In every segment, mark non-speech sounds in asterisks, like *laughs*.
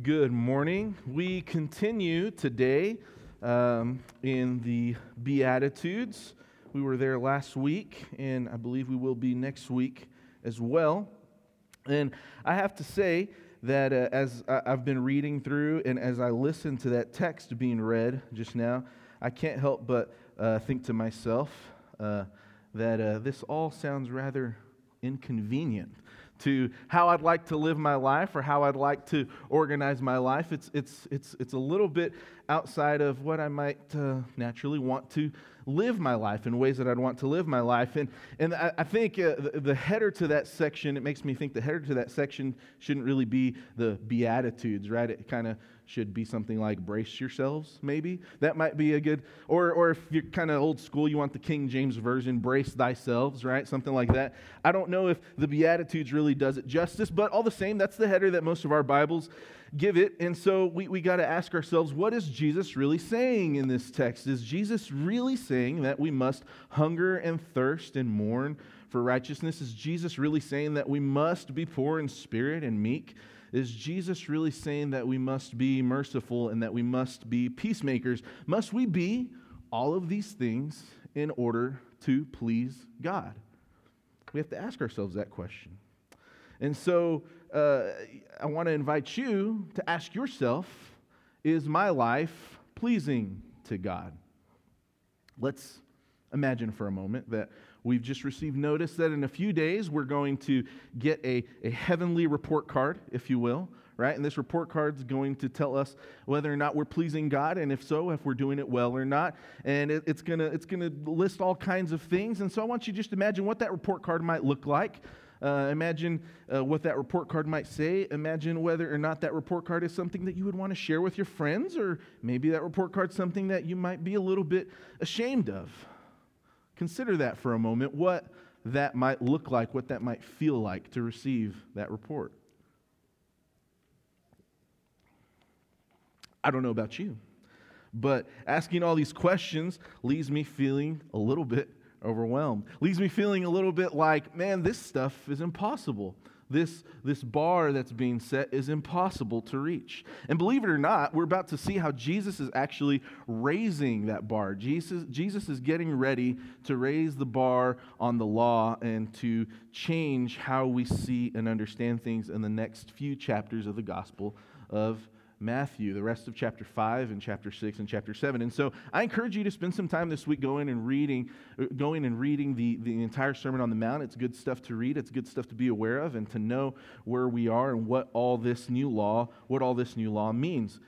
Good morning. We continue today um, in the Beatitudes. We were there last week, and I believe we will be next week as well. And I have to say that uh, as I've been reading through and as I listen to that text being read just now, I can't help but uh, think to myself uh, that uh, this all sounds rather inconvenient to how I'd like to live my life or how I'd like to organize my life. It's, it's, it's, it's a little bit outside of what I might uh, naturally want to live my life in ways that I'd want to live my life. And, and I, I think uh, the, the, header to that section, it makes me think the header to that section shouldn't really be the Beatitudes, right? It kind of should be something like brace yourselves, maybe. That might be a good, or, or if you're kind of old school, you want the King James Version, brace thyself, right? Something like that. I don't know if the Beatitudes really does it justice, but all the same, that's the header that most of our Bibles give it. And so we, we got to ask ourselves, what is Jesus really saying in this text? Is Jesus really saying that we must hunger and thirst and mourn for righteousness? Is Jesus really saying that we must be poor in spirit and meek? Is Jesus really saying that we must be merciful and that we must be peacemakers? Must we be all of these things in order to please God? We have to ask ourselves that question. And so uh, I want to invite you to ask yourself Is my life pleasing to God? Let's imagine for a moment that We've just received notice that in a few days we're going to get a, a heavenly report card, if you will, right? And this report card is going to tell us whether or not we're pleasing God, and if so, if we're doing it well or not. And it, it's to it's gonna list all kinds of things. And so I want you to just imagine what that report card might look like. Uh, imagine uh, what that report card might say. Imagine whether or not that report card is something that you would want to share with your friends, or maybe that report card is something that you might be a little bit ashamed of. Consider that for a moment, what that might look like, what that might feel like to receive that report. I don't know about you, but asking all these questions leaves me feeling a little bit overwhelmed, leaves me feeling a little bit like, man, this stuff is impossible this, this bar that's being set is impossible to reach. And believe it or not, we're about to see how Jesus is actually raising that bar. Jesus, Jesus is getting ready to raise the bar on the law and to change how we see and understand things in the next few chapters of the Gospel of Matthew, the rest of chapter 5 and chapter 6 and chapter 7. And so I encourage you to spend some time this week going and reading, uh, going and reading the, the entire Sermon on the Mount. It's good stuff to read, it's good stuff to be aware of, and to know where we are and what all this new law, what all this new law means.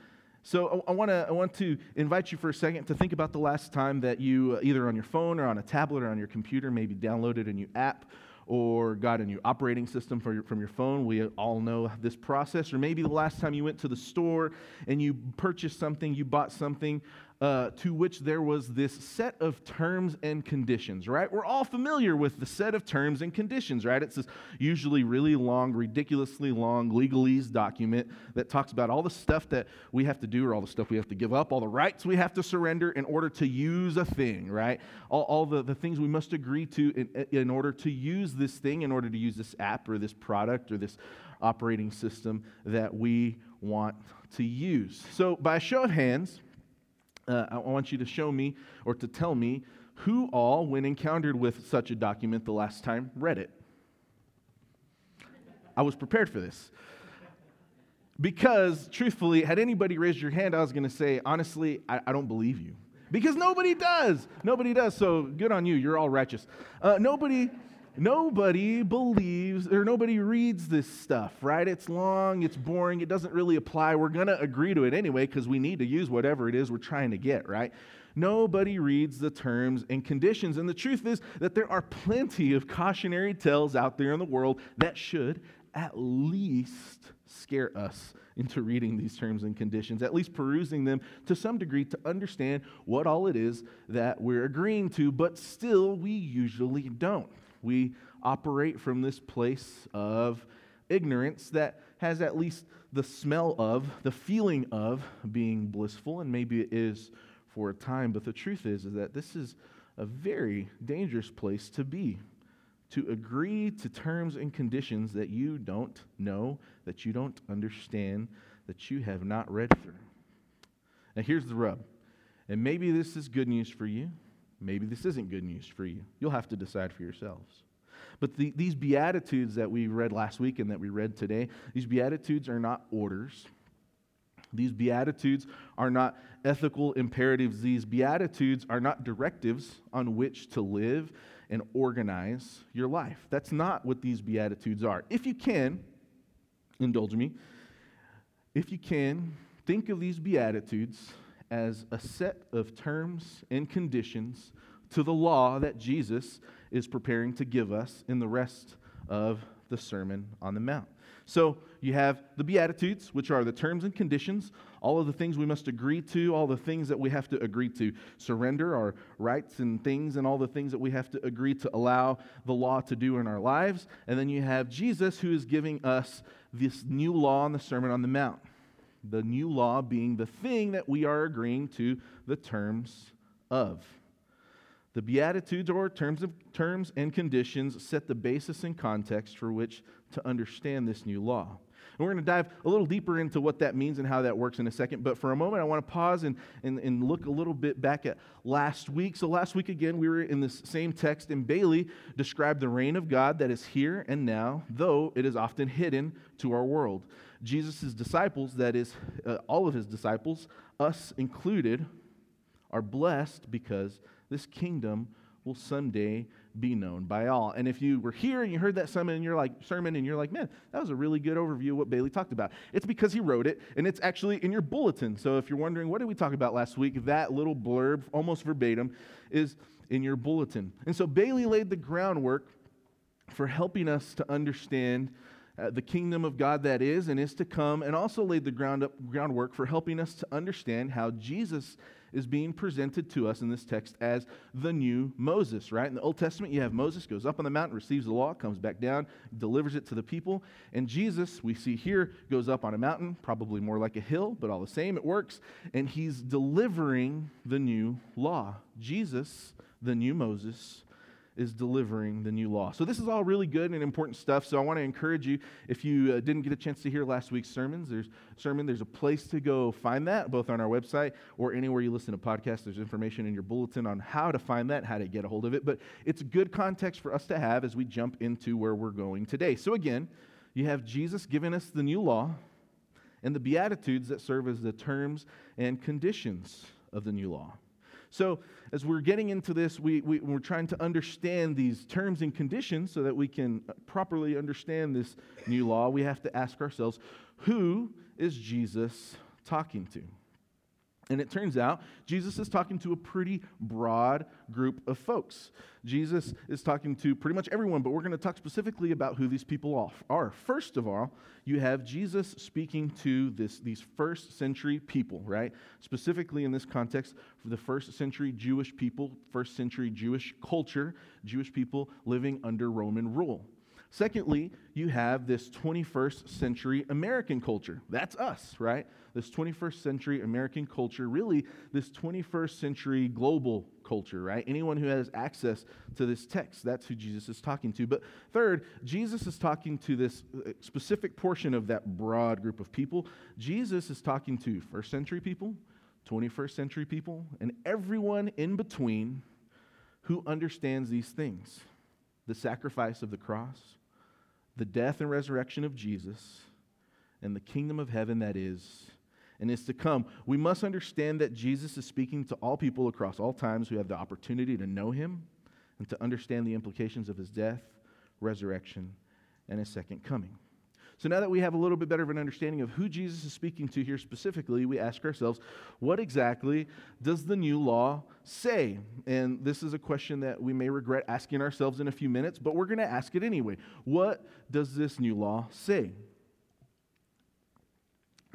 So I, to I want to invite you for a second to think about the last time that you uh, either on your phone or on a tablet or on your computer maybe downloaded a new app or got a new operating system your, from your phone. We all know this process. Or maybe the last time you went to the store and you purchased something, you bought something uh, to which there was this set of terms and conditions, right? We're all familiar with the set of terms and conditions, right? It's this usually really long, ridiculously long legalese document that talks about all the stuff that we have to do or all the stuff we have to give up, all the rights we have to surrender in order to use a thing, right? All, all the, the things we must agree to in, in order to use this thing, in order to use this app or this product or this operating system that we want to use. So, by a show of hands, uh, I want you to show me or to tell me who all, when encountered with such a document the last time, read it. I was prepared for this. Because, truthfully, had anybody raised your hand, I was going to say, honestly, I, I, don't believe you. Because nobody does. Nobody does. So good on you. You're all righteous. Uh, nobody. Nobody believes or nobody reads this stuff, right? It's long, it's boring, it doesn't really apply. We're going to agree to it anyway because we need to use whatever it is we're trying to get, right? Nobody reads the terms and conditions. And the truth is that there are plenty of cautionary tales out there in the world that should at least scare us into reading these terms and conditions, at least perusing them to some degree to understand what all it is that we're agreeing to, but still we usually don't. We operate from this place of ignorance that has at least the smell of, the feeling of being blissful, and maybe it is for a time, but the truth is, is that this is a very dangerous place to be, to agree to terms and conditions that you don't know, that you don't understand, that you have not read through. Now, here's the rub. And maybe this is good news for you. Maybe this isn't good news for you. You'll have to decide for yourselves. But the, these Beatitudes that we read last week and that we read today, these Beatitudes are not orders. These Beatitudes are not ethical imperatives. These Beatitudes are not directives on which to live and organize your life. That's not what these Beatitudes are. If you can, indulge me, if you can, think of these Beatitudes as a set of terms and conditions to the law that Jesus is preparing to give us in the rest of the Sermon on the Mount. So you have the Beatitudes, which are the terms and conditions, all of the things we must agree to, all the things that we have to agree to surrender our rights and things, and all the things that we have to agree to allow the law to do in our lives. And then you have Jesus, who is giving us this new law in the Sermon on the Mount. The new law being the thing that we are agreeing to the terms of. The Beatitudes, or terms, of, terms and conditions, set the basis and context for which to understand this new law. And we're going to dive a little deeper into what that means and how that works in a second. But for a moment, I want to pause and, and, and look a little bit back at last week. So, last week, again, we were in this same text, and Bailey described the reign of God that is here and now, though it is often hidden to our world. Jesus' disciples, that is, uh, all of his disciples, us included, are blessed because this kingdom will someday be known by all. And if you were here and you heard that sermon and you're like sermon and you're like, man, that was a really good overview of what Bailey talked about. It's because he wrote it and it's actually in your bulletin. So if you're wondering what did we talk about last week, that little blurb, almost verbatim, is in your bulletin. And so Bailey laid the groundwork for helping us to understand uh, the kingdom of God that is and is to come, and also laid the ground up, groundwork for helping us to understand how Jesus is being presented to us in this text as the new Moses, right? In the Old Testament, you have Moses goes up on the mountain, receives the law, comes back down, delivers it to the people. And Jesus, we see here, goes up on a mountain, probably more like a hill, but all the same, it works. And he's delivering the new law. Jesus, the new Moses, is delivering the new law. So, this is all really good and important stuff. So, I want to encourage you if you uh, didn't get a chance to hear last week's sermons, there's sermon, there's a place to go find that, both on our website or anywhere you listen to podcasts. There's information in your bulletin on how to find that, how to get a hold of it. But it's good context for us to have as we jump into where we're going today. So, again, you have Jesus giving us the new law and the Beatitudes that serve as the terms and conditions of the new law. So, as we're getting into this, we, we, we're trying to understand these terms and conditions so that we can properly understand this new law. We have to ask ourselves who is Jesus talking to? And it turns out Jesus is talking to a pretty broad group of folks. Jesus is talking to pretty much everyone, but we're going to talk specifically about who these people are. First of all, you have Jesus speaking to this, these first century people, right? Specifically in this context, for the first century Jewish people, first century Jewish culture, Jewish people living under Roman rule. Secondly, you have this 21st century American culture. That's us, right? This 21st century American culture, really, this 21st century global culture, right? Anyone who has access to this text, that's who Jesus is talking to. But third, Jesus is talking to this uh, specific portion of that broad group of people. Jesus is talking to first century people, 21st century people, and everyone in between who understands these things the sacrifice of the cross the death and resurrection of Jesus and the kingdom of heaven that is and is to come. We must understand that Jesus is speaking to all people across all times who have the opportunity to know him and to understand the implications of his death, resurrection, and his second coming. So now that we have a little bit better of an understanding of who Jesus is speaking to here specifically, we ask ourselves, what exactly does the new law say? And this is a question that we may regret asking ourselves in a few minutes, but we're going to ask it anyway. What does this new law say?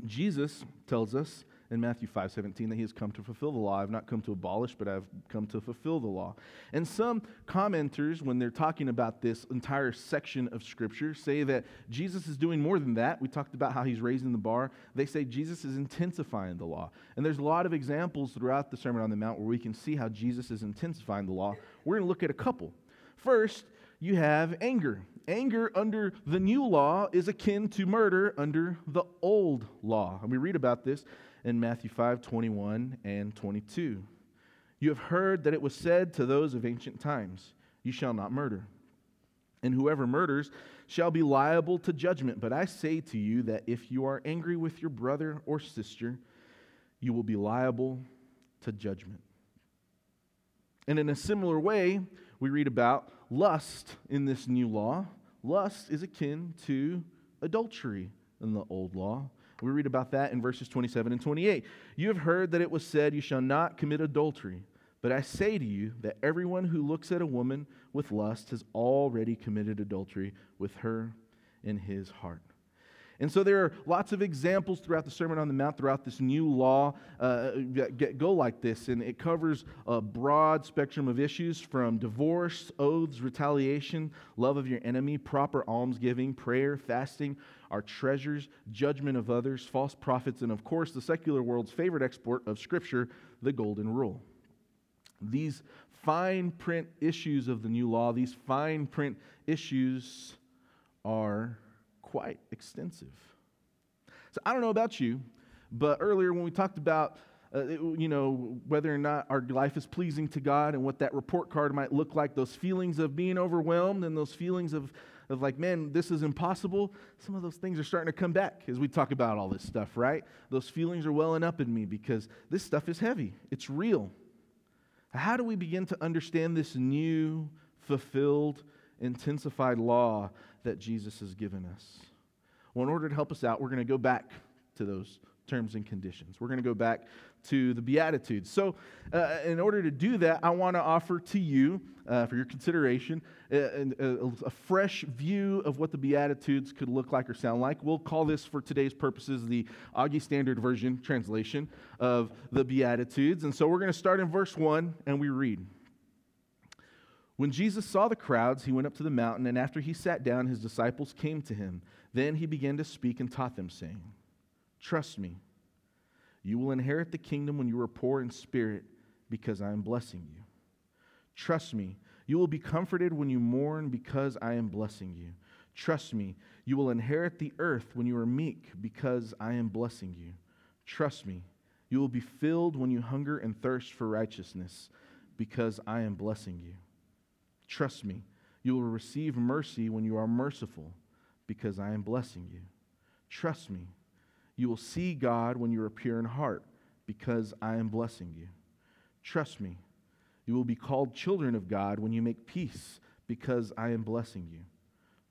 Jesus tells us in Matthew 5:17 that he has come to fulfill the law. I've not come to abolish, but I've come to fulfill the law. And some commenters, when they're talking about this entire section of Scripture, say that Jesus is doing more than that. We talked about how he's raising the bar. They say Jesus is intensifying the law. And there's a lot of examples throughout the Sermon on the Mount where we can see how Jesus is intensifying the law. We're going to look at a couple. First, you have anger. Anger under the new law is akin to murder under the old law. And we read about this in Matthew 5 21 and 22. You have heard that it was said to those of ancient times, You shall not murder. And whoever murders shall be liable to judgment. But I say to you that if you are angry with your brother or sister, you will be liable to judgment. And in a similar way, we read about lust in this new law. Lust is akin to adultery in the old law. We read about that in verses 27 and 28. You have heard that it was said, You shall not commit adultery. But I say to you that everyone who looks at a woman with lust has already committed adultery with her in his heart. And so there are lots of examples throughout the Sermon on the Mount, throughout this new law, uh, that go like this. And it covers a broad spectrum of issues from divorce, oaths, retaliation, love of your enemy, proper almsgiving, prayer, fasting, our treasures, judgment of others, false prophets, and of course, the secular world's favorite export of Scripture, the Golden Rule. These fine print issues of the new law, these fine print issues are quite extensive. So I don't know about you, but earlier when we talked about uh, you know, whether or not our life is pleasing to God and what that report card might look like, those feelings of being overwhelmed and those feelings of, of like, man, this is impossible, some of those things are starting to come back as we talk about all this stuff, right? Those feelings are welling up in me because this stuff is heavy, it's real. How do we begin to understand this new, fulfilled, intensified law that Jesus has given us? Well, in order to help us out, we're going to go back to those terms and conditions. We're going to go back to the Beatitudes. So, uh, in order to do that, I want to offer to you, uh, for your consideration, a, a, a, fresh view of what the Beatitudes could look like or sound like. We'll call this, for today's purposes, the Augie Standard Version translation of the Beatitudes. And so, we're going to start in verse 1, and we read. When Jesus saw the crowds, he went up to the mountain, and after he sat down, his disciples came to him. Then he began to speak and taught them, saying, Trust me you will inherit the kingdom when you are poor in spirit, because I am blessing you. Trust me, you will be comforted when you mourn, because I am blessing you. Trust me, you will inherit the earth when you are meek, because I am blessing you. Trust me, you will be filled when you hunger and thirst for righteousness, because I am blessing you. Trust me, you will receive mercy when you are merciful, because I am blessing you. Trust me, you will see God when you are pure in heart, because I am blessing you. Trust me. You will be called children of God when you make peace, because I am blessing you.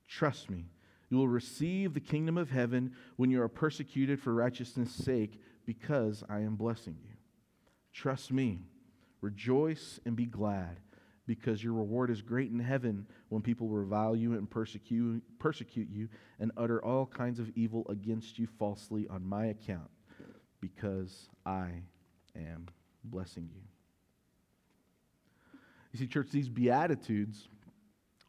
Trust me. You will receive the kingdom of heaven when you are persecuted for righteousness' sake, because I am blessing you. Trust me. Rejoice and be glad because your reward is great in heaven when people revile you and persecute, persecute you and utter all kinds of evil against you falsely on my account, because I am blessing you. You see, church, these Beatitudes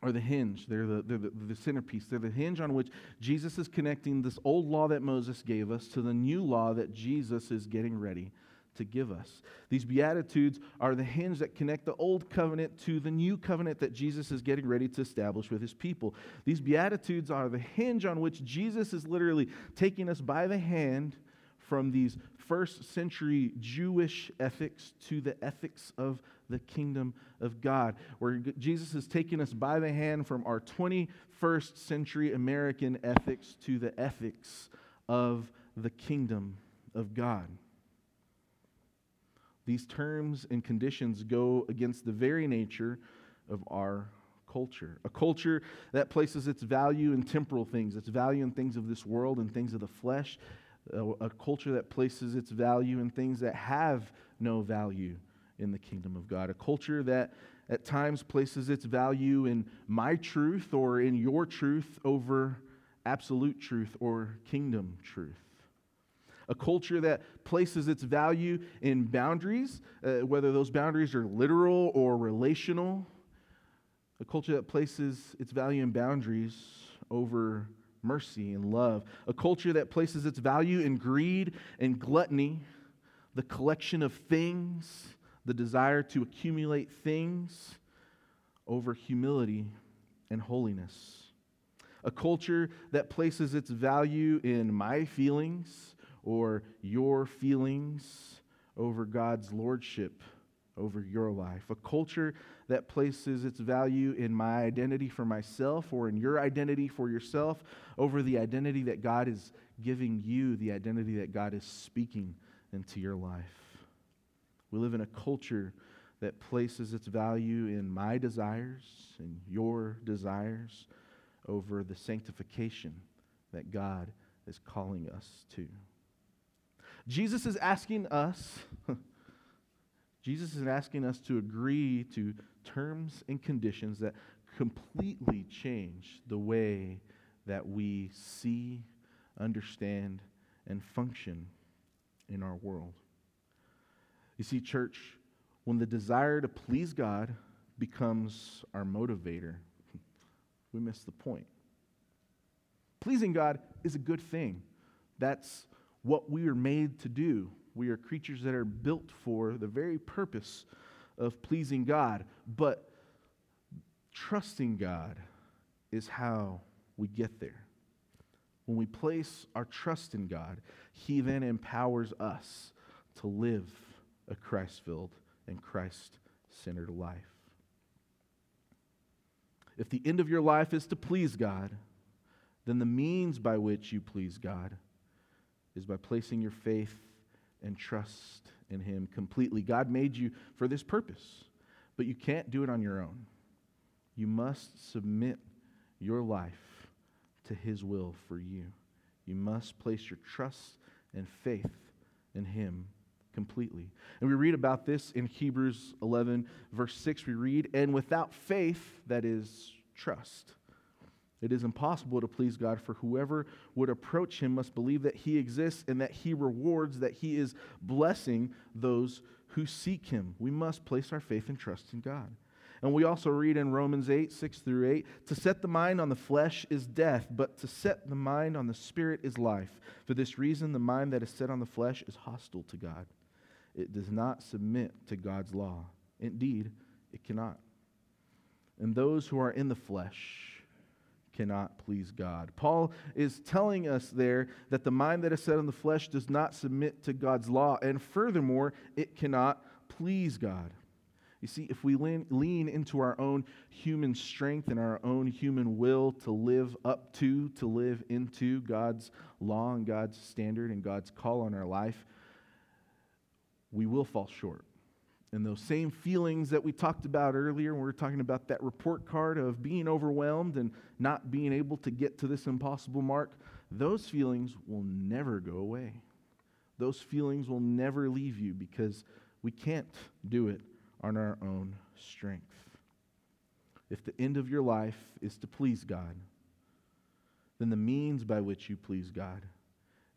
are the hinge. They're the, they're the, the, centerpiece. They're the hinge on which Jesus is connecting this old law that Moses gave us to the new law that Jesus is getting ready to give us. These Beatitudes are the hinge that connect the old covenant to the new covenant that Jesus is getting ready to establish with his people. These Beatitudes are the hinge on which Jesus is literally taking us by the hand from these first century Jewish ethics to the ethics of the kingdom of God, where Jesus is taking us by the hand from our 21st century American ethics to the ethics of the kingdom of God. These terms and conditions go against the very nature of our culture. A culture that places its value in temporal things, its value in things of this world and things of the flesh. A, a culture that places its value in things that have no value in the kingdom of God. A culture that at times places its value in my truth or in your truth over absolute truth or kingdom truth a culture that places its value in boundaries, uh, whether those boundaries are literal or relational, a culture that places its value in boundaries over mercy and love, a culture that places its value in greed and gluttony, the collection of things, the desire to accumulate things over humility and holiness. A culture that places its value in my feelings or your feelings over God's lordship over your life. A culture that places its value in my identity for myself or in your identity for yourself over the identity that God is giving you, the identity that God is speaking into your life. We live in a culture that places its value in my desires and your desires over the sanctification that God is calling us to. Jesus is asking us, *laughs* Jesus is asking us to agree to terms and conditions that completely change the way that we see, understand, and function in our world. You see, church, when the desire to please God becomes our motivator, we miss the point. Pleasing God is a good thing. That's what we are made to do. We are creatures that are built for the very purpose of pleasing God. But trusting God is how we get there. When we place our trust in God, He then empowers us to live a Christ filled and Christ centered life. If the end of your life is to please God, then the means by which you please God is by placing your faith and trust in Him completely. God made you for this purpose, but you can't do it on your own. You must submit your life to His will for you. You must place your trust and faith in Him completely. And we read about this in Hebrews 11, verse 6. We read, And without faith, that is trust. It is impossible to please God, for whoever would approach him must believe that he exists and that he rewards, that he is blessing those who seek him. We must place our faith and trust in God. And we also read in Romans 8, 6 through 8, to set the mind on the flesh is death, but to set the mind on the spirit is life. For this reason, the mind that is set on the flesh is hostile to God. It does not submit to God's law. Indeed, it cannot. And those who are in the flesh, cannot please God. Paul is telling us there that the mind that is set on the flesh does not submit to God's law, and furthermore, it cannot please God. You see, if we lean, lean, into our own human strength and our own human will to live up to, to live into God's law and God's standard and God's call on our life, we will fall short and those same feelings that we talked about earlier when we were talking about that report card of being overwhelmed and not being able to get to this impossible mark, those feelings will never go away. Those feelings will never leave you because we can't do it on our own strength. If the end of your life is to please God, then the means by which you please God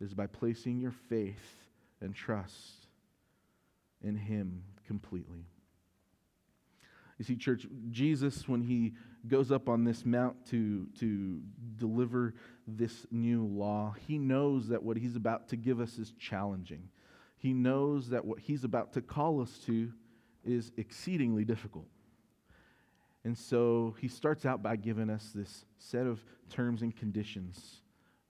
is by placing your faith and trust in Him completely. You see, church, Jesus, when he goes up on this mount to, to deliver this new law, he knows that what he's about to give us is challenging. He knows that what he's about to call us to is exceedingly difficult. And so he starts out by giving us this set of terms and conditions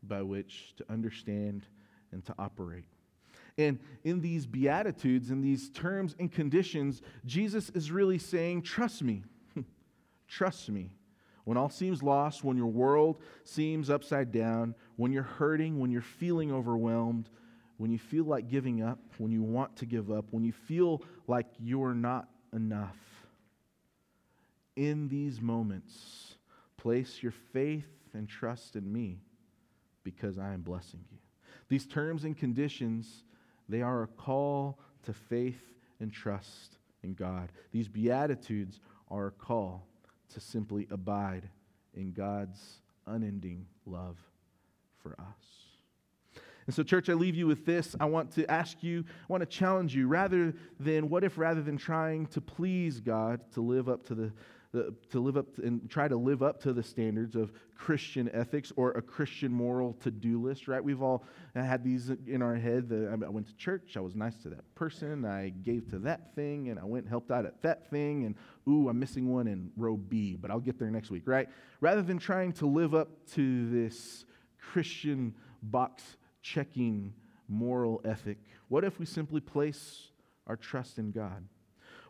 by which to understand and to operate. And in these Beatitudes, in these terms and conditions, Jesus is really saying, Trust me. *laughs* Trust me. When all seems lost, when your world seems upside down, when you're hurting, when you're feeling overwhelmed, when you feel like giving up, when you want to give up, when you feel like you're not enough, in these moments, place your faith and trust in me because I am blessing you. These terms and conditions they are a call to faith and trust in God. These Beatitudes are a call to simply abide in God's unending love for us. And so, church, I leave you with this. I want to ask you, I want to challenge you, rather than, what if rather than trying to please God, to live up to the, to live up and try to live up to the standards of Christian ethics or a Christian moral to do list, right? We've all had these in our head. The, I went to church, I was nice to that person, I gave to that thing, and I went and helped out at that thing, and ooh, I'm missing one in row B, but I'll get there next week, right? Rather than trying to live up to this Christian box checking moral ethic, what if we simply place our trust in God?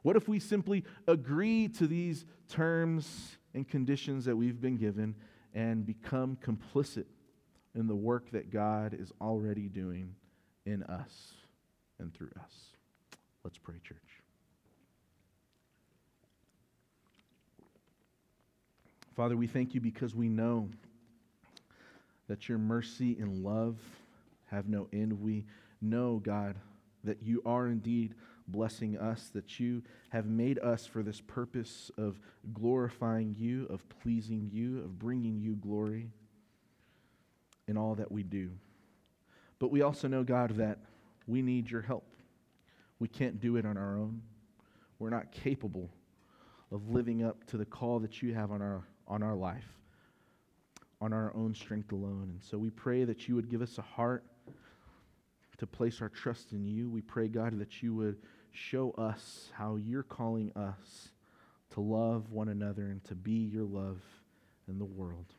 What if we simply agree to these terms and conditions that we've been given and become complicit in the work that God is already doing in us and through us? Let's pray, church. Father, we thank you because we know that your mercy and love have no end. We know, God, that you are indeed blessing us, that you have made us for this purpose of glorifying you, of pleasing you, of bringing you glory in all that we do. But we also know, God, that we need your help. We can't do it on our own. We're not capable of living up to the call that you have on our, on our life, on our own strength alone. And so we pray that you would give us a heart to place our trust in you. We pray, God, that you would show us how you're calling us to love one another and to be your love in the world.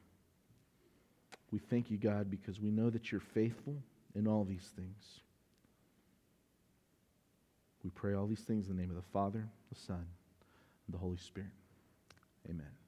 We thank you, God, because we know that you're faithful in all these things. We pray all these things in the name of the Father, the Son, and the Holy Spirit. Amen.